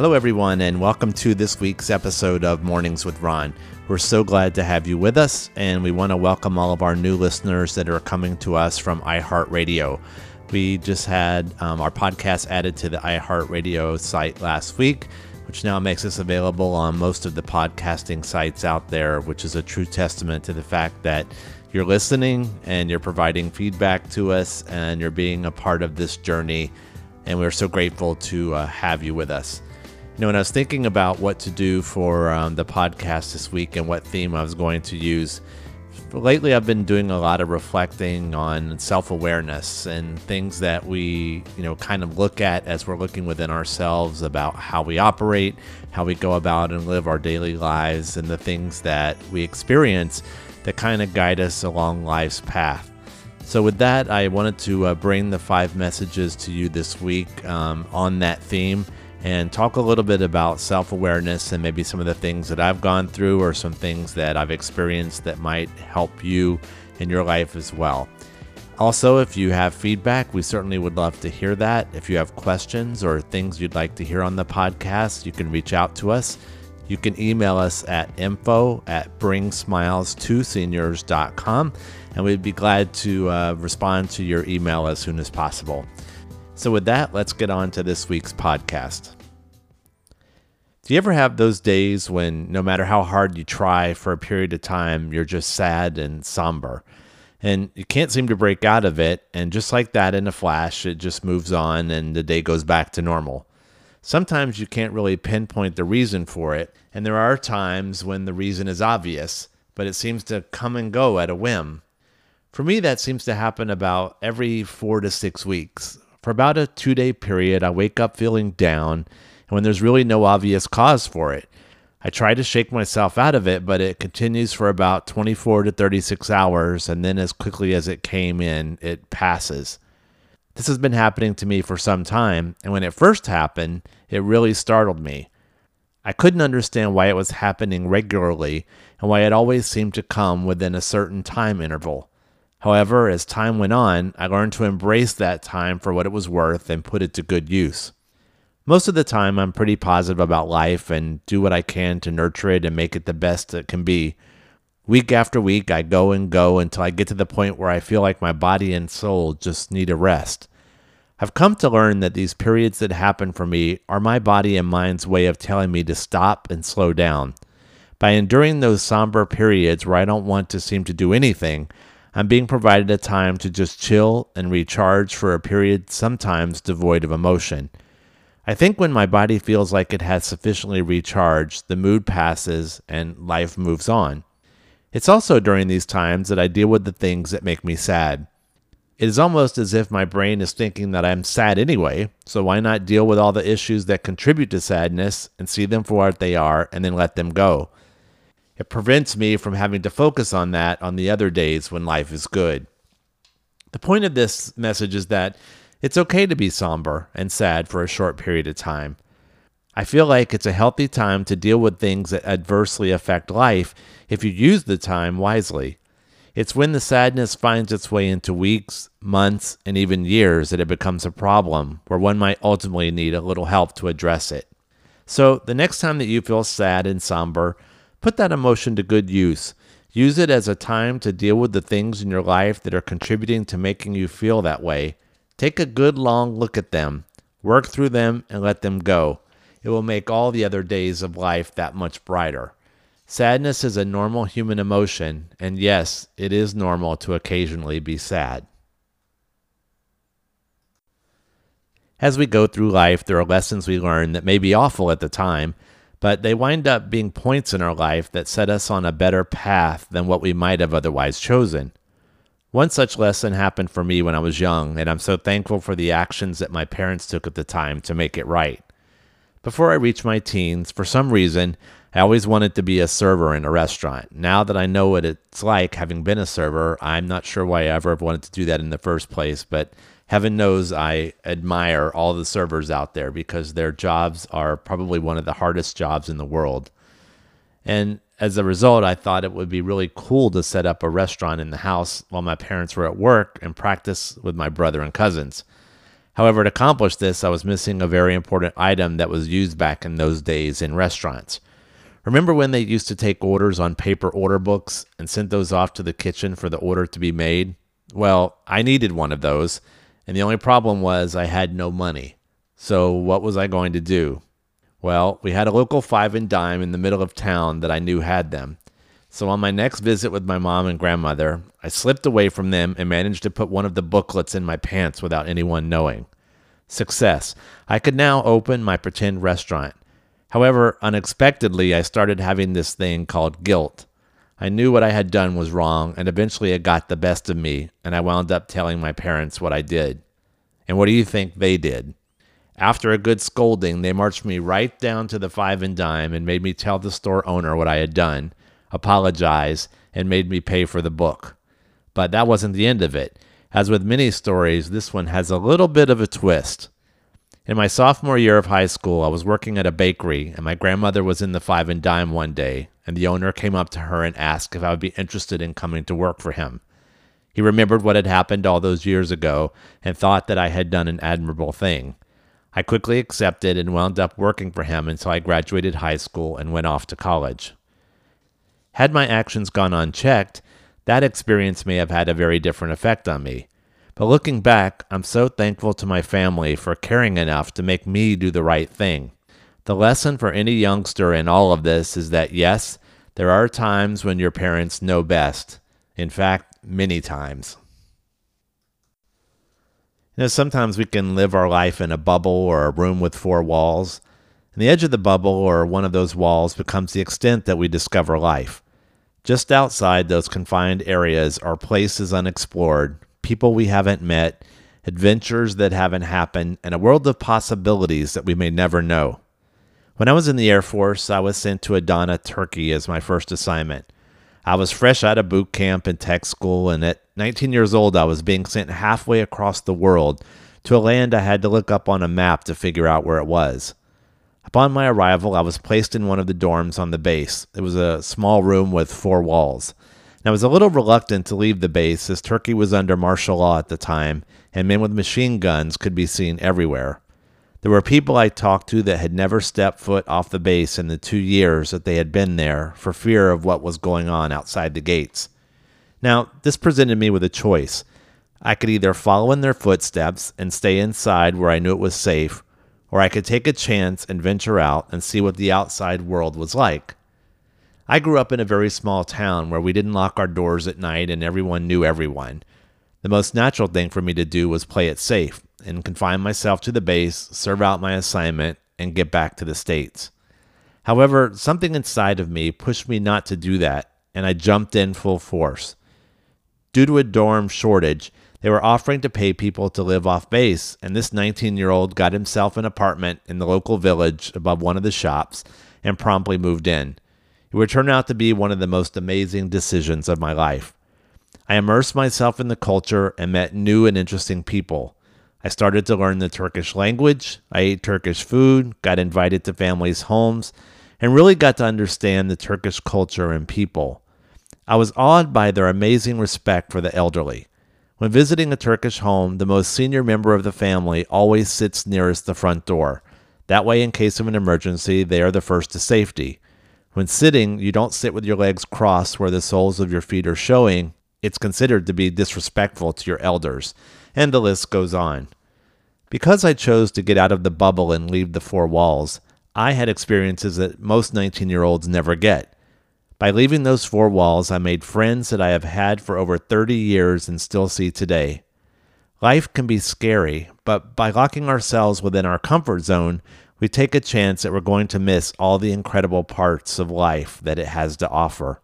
Hello, everyone, and welcome to this week's episode of Mornings with Ron. We're so glad to have you with us, and we want to welcome all of our new listeners that are coming to us from iHeartRadio. We just had um, our podcast added to the iHeartRadio site last week, which now makes us available on most of the podcasting sites out there, which is a true testament to the fact that you're listening and you're providing feedback to us and you're being a part of this journey. And we're so grateful to uh, have you with us. You know, when I was thinking about what to do for um, the podcast this week and what theme I was going to use, lately I've been doing a lot of reflecting on self awareness and things that we, you know, kind of look at as we're looking within ourselves about how we operate, how we go about and live our daily lives, and the things that we experience that kind of guide us along life's path. So, with that, I wanted to uh, bring the five messages to you this week um, on that theme and talk a little bit about self awareness and maybe some of the things that I've gone through or some things that I've experienced that might help you in your life as well. Also, if you have feedback, we certainly would love to hear that. If you have questions or things you'd like to hear on the podcast, you can reach out to us. You can email us at info at bringsmiles2seniors.com, and we'd be glad to uh, respond to your email as soon as possible. So, with that, let's get on to this week's podcast. Do you ever have those days when no matter how hard you try for a period of time, you're just sad and somber? And you can't seem to break out of it. And just like that in a flash, it just moves on and the day goes back to normal. Sometimes you can't really pinpoint the reason for it. And there are times when the reason is obvious, but it seems to come and go at a whim. For me, that seems to happen about every four to six weeks. For about a two day period, I wake up feeling down, and when there's really no obvious cause for it. I try to shake myself out of it, but it continues for about 24 to 36 hours, and then as quickly as it came in, it passes. This has been happening to me for some time, and when it first happened, it really startled me. I couldn't understand why it was happening regularly and why it always seemed to come within a certain time interval. However, as time went on, I learned to embrace that time for what it was worth and put it to good use. Most of the time, I'm pretty positive about life and do what I can to nurture it and make it the best it can be. Week after week, I go and go until I get to the point where I feel like my body and soul just need a rest. I've come to learn that these periods that happen for me are my body and mind's way of telling me to stop and slow down. By enduring those somber periods where I don't want to seem to do anything, I'm being provided a time to just chill and recharge for a period sometimes devoid of emotion. I think when my body feels like it has sufficiently recharged, the mood passes and life moves on. It's also during these times that I deal with the things that make me sad. It is almost as if my brain is thinking that I'm sad anyway, so why not deal with all the issues that contribute to sadness and see them for what they are and then let them go? It prevents me from having to focus on that on the other days when life is good. The point of this message is that it's okay to be somber and sad for a short period of time. I feel like it's a healthy time to deal with things that adversely affect life if you use the time wisely. It's when the sadness finds its way into weeks, months, and even years that it becomes a problem where one might ultimately need a little help to address it. So, the next time that you feel sad and somber, Put that emotion to good use. Use it as a time to deal with the things in your life that are contributing to making you feel that way. Take a good long look at them, work through them, and let them go. It will make all the other days of life that much brighter. Sadness is a normal human emotion, and yes, it is normal to occasionally be sad. As we go through life, there are lessons we learn that may be awful at the time, but they wind up being points in our life that set us on a better path than what we might have otherwise chosen. One such lesson happened for me when I was young, and I'm so thankful for the actions that my parents took at the time to make it right. Before I reached my teens, for some reason, I always wanted to be a server in a restaurant. Now that I know what it's like having been a server, I'm not sure why I ever wanted to do that in the first place, but heaven knows I admire all the servers out there because their jobs are probably one of the hardest jobs in the world. And as a result, I thought it would be really cool to set up a restaurant in the house while my parents were at work and practice with my brother and cousins. However, to accomplish this, I was missing a very important item that was used back in those days in restaurants. Remember when they used to take orders on paper order books and sent those off to the kitchen for the order to be made? Well, I needed one of those, and the only problem was I had no money. So, what was I going to do? Well, we had a local five and dime in the middle of town that I knew had them. So, on my next visit with my mom and grandmother, I slipped away from them and managed to put one of the booklets in my pants without anyone knowing. Success. I could now open my pretend restaurant. However, unexpectedly, I started having this thing called guilt. I knew what I had done was wrong, and eventually it got the best of me, and I wound up telling my parents what I did. And what do you think they did? After a good scolding, they marched me right down to the five and dime and made me tell the store owner what I had done, apologize, and made me pay for the book. But that wasn't the end of it. As with many stories, this one has a little bit of a twist. In my sophomore year of high school, I was working at a bakery, and my grandmother was in the five and dime one day, and the owner came up to her and asked if I would be interested in coming to work for him. He remembered what had happened all those years ago and thought that I had done an admirable thing. I quickly accepted and wound up working for him until I graduated high school and went off to college. Had my actions gone unchecked, that experience may have had a very different effect on me. But looking back, I'm so thankful to my family for caring enough to make me do the right thing. The lesson for any youngster in all of this is that yes, there are times when your parents know best. In fact, many times. You know, sometimes we can live our life in a bubble or a room with four walls, and the edge of the bubble or one of those walls becomes the extent that we discover life. Just outside those confined areas are places unexplored, people we haven't met, adventures that haven't happened, and a world of possibilities that we may never know. When I was in the Air Force, I was sent to Adana, Turkey as my first assignment. I was fresh out of boot camp and tech school, and at 19 years old, I was being sent halfway across the world to a land I had to look up on a map to figure out where it was. Upon my arrival, I was placed in one of the dorms on the base. It was a small room with four walls. I was a little reluctant to leave the base as Turkey was under martial law at the time, and men with machine guns could be seen everywhere. There were people I talked to that had never stepped foot off the base in the two years that they had been there for fear of what was going on outside the gates. Now, this presented me with a choice. I could either follow in their footsteps and stay inside where I knew it was safe, or I could take a chance and venture out and see what the outside world was like. I grew up in a very small town where we didn't lock our doors at night and everyone knew everyone. The most natural thing for me to do was play it safe and confine myself to the base, serve out my assignment, and get back to the States. However, something inside of me pushed me not to do that, and I jumped in full force. Due to a dorm shortage, they were offering to pay people to live off base, and this 19 year old got himself an apartment in the local village above one of the shops and promptly moved in. It would turn out to be one of the most amazing decisions of my life. I immersed myself in the culture and met new and interesting people. I started to learn the Turkish language, I ate Turkish food, got invited to families' homes, and really got to understand the Turkish culture and people. I was awed by their amazing respect for the elderly. When visiting a Turkish home, the most senior member of the family always sits nearest the front door. That way, in case of an emergency, they are the first to safety. When sitting, you don't sit with your legs crossed where the soles of your feet are showing. It's considered to be disrespectful to your elders. And the list goes on. Because I chose to get out of the bubble and leave the four walls, I had experiences that most 19 year olds never get. By leaving those four walls, I made friends that I have had for over 30 years and still see today. Life can be scary, but by locking ourselves within our comfort zone, we take a chance that we're going to miss all the incredible parts of life that it has to offer.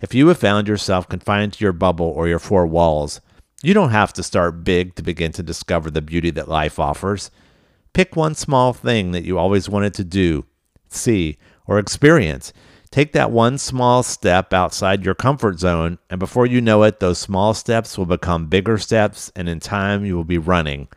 If you have found yourself confined to your bubble or your four walls, you don't have to start big to begin to discover the beauty that life offers. Pick one small thing that you always wanted to do, see, or experience. Take that one small step outside your comfort zone, and before you know it, those small steps will become bigger steps, and in time, you will be running.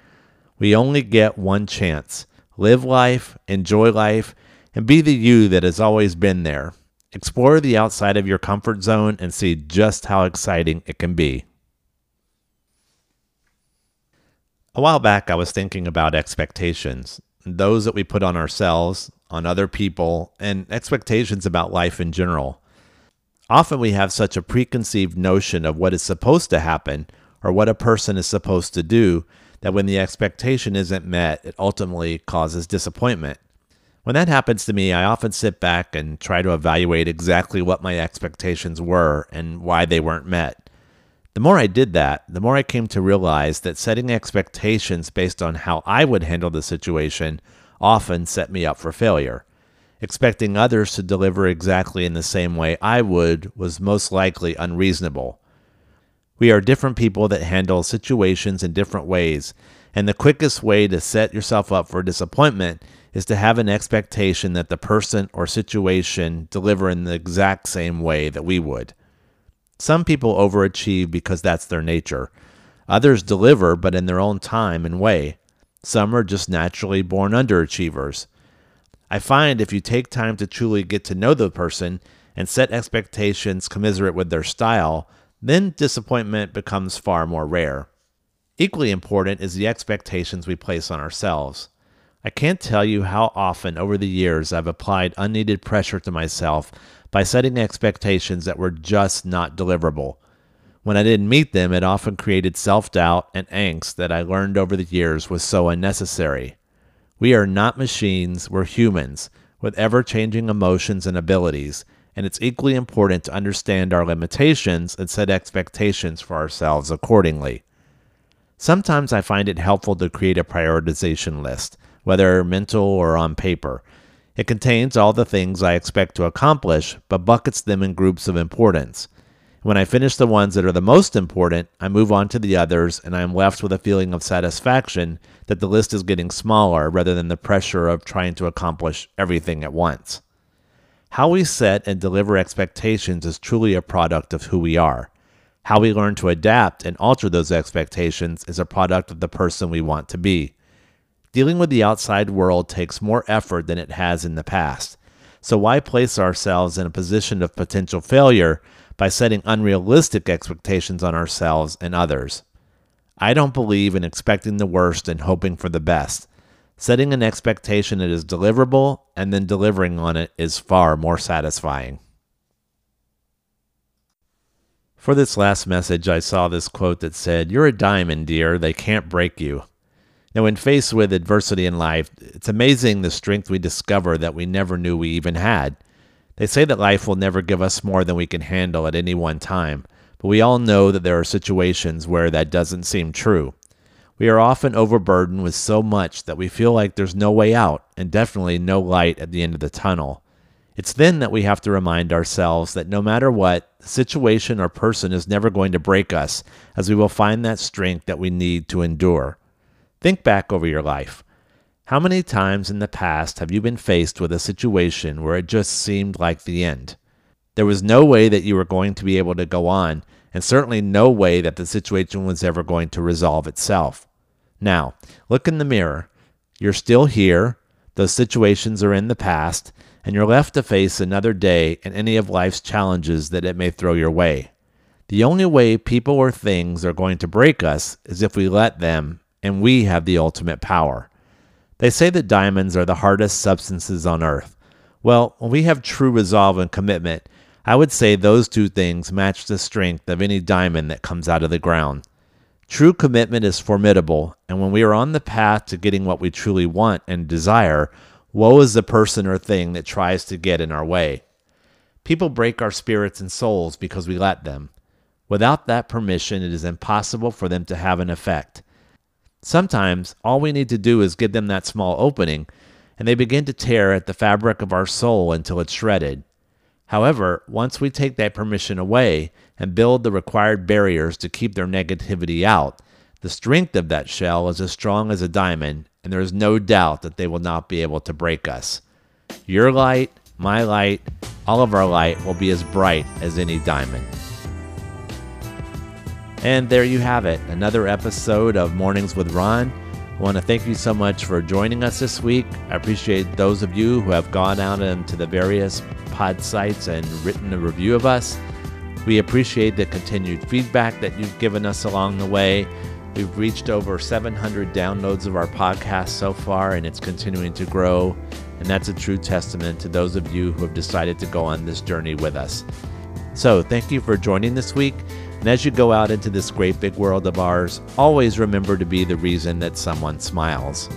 We only get one chance. Live life, enjoy life, and be the you that has always been there. Explore the outside of your comfort zone and see just how exciting it can be. A while back, I was thinking about expectations, those that we put on ourselves, on other people, and expectations about life in general. Often we have such a preconceived notion of what is supposed to happen or what a person is supposed to do that when the expectation isn't met, it ultimately causes disappointment. When that happens to me, I often sit back and try to evaluate exactly what my expectations were and why they weren't met. The more I did that, the more I came to realize that setting expectations based on how I would handle the situation often set me up for failure. Expecting others to deliver exactly in the same way I would was most likely unreasonable. We are different people that handle situations in different ways, and the quickest way to set yourself up for disappointment is to have an expectation that the person or situation deliver in the exact same way that we would. Some people overachieve because that's their nature. Others deliver, but in their own time and way. Some are just naturally born underachievers. I find if you take time to truly get to know the person and set expectations commiserate with their style, then disappointment becomes far more rare. Equally important is the expectations we place on ourselves. I can't tell you how often over the years I've applied unneeded pressure to myself by setting expectations that were just not deliverable. When I didn't meet them, it often created self doubt and angst that I learned over the years was so unnecessary. We are not machines, we're humans with ever changing emotions and abilities, and it's equally important to understand our limitations and set expectations for ourselves accordingly. Sometimes I find it helpful to create a prioritization list, whether mental or on paper, it contains all the things I expect to accomplish, but buckets them in groups of importance. When I finish the ones that are the most important, I move on to the others, and I am left with a feeling of satisfaction that the list is getting smaller rather than the pressure of trying to accomplish everything at once. How we set and deliver expectations is truly a product of who we are. How we learn to adapt and alter those expectations is a product of the person we want to be. Dealing with the outside world takes more effort than it has in the past. So, why place ourselves in a position of potential failure by setting unrealistic expectations on ourselves and others? I don't believe in expecting the worst and hoping for the best. Setting an expectation that is deliverable and then delivering on it is far more satisfying. For this last message, I saw this quote that said, You're a diamond, dear. They can't break you. Now, when faced with adversity in life, it's amazing the strength we discover that we never knew we even had. They say that life will never give us more than we can handle at any one time, but we all know that there are situations where that doesn't seem true. We are often overburdened with so much that we feel like there's no way out and definitely no light at the end of the tunnel. It's then that we have to remind ourselves that no matter what, the situation or person is never going to break us, as we will find that strength that we need to endure. Think back over your life. How many times in the past have you been faced with a situation where it just seemed like the end? There was no way that you were going to be able to go on, and certainly no way that the situation was ever going to resolve itself. Now, look in the mirror. You're still here, those situations are in the past, and you're left to face another day and any of life's challenges that it may throw your way. The only way people or things are going to break us is if we let them and we have the ultimate power. They say that diamonds are the hardest substances on earth. Well, when we have true resolve and commitment, I would say those two things match the strength of any diamond that comes out of the ground. True commitment is formidable, and when we are on the path to getting what we truly want and desire, woe is the person or thing that tries to get in our way. People break our spirits and souls because we let them. Without that permission, it is impossible for them to have an effect. Sometimes all we need to do is give them that small opening, and they begin to tear at the fabric of our soul until it's shredded. However, once we take that permission away and build the required barriers to keep their negativity out, the strength of that shell is as strong as a diamond, and there is no doubt that they will not be able to break us. Your light, my light, all of our light will be as bright as any diamond. And there you have it, another episode of Mornings with Ron. I want to thank you so much for joining us this week. I appreciate those of you who have gone out into the various pod sites and written a review of us. We appreciate the continued feedback that you've given us along the way. We've reached over 700 downloads of our podcast so far, and it's continuing to grow. And that's a true testament to those of you who have decided to go on this journey with us. So, thank you for joining this week. And as you go out into this great big world of ours, always remember to be the reason that someone smiles.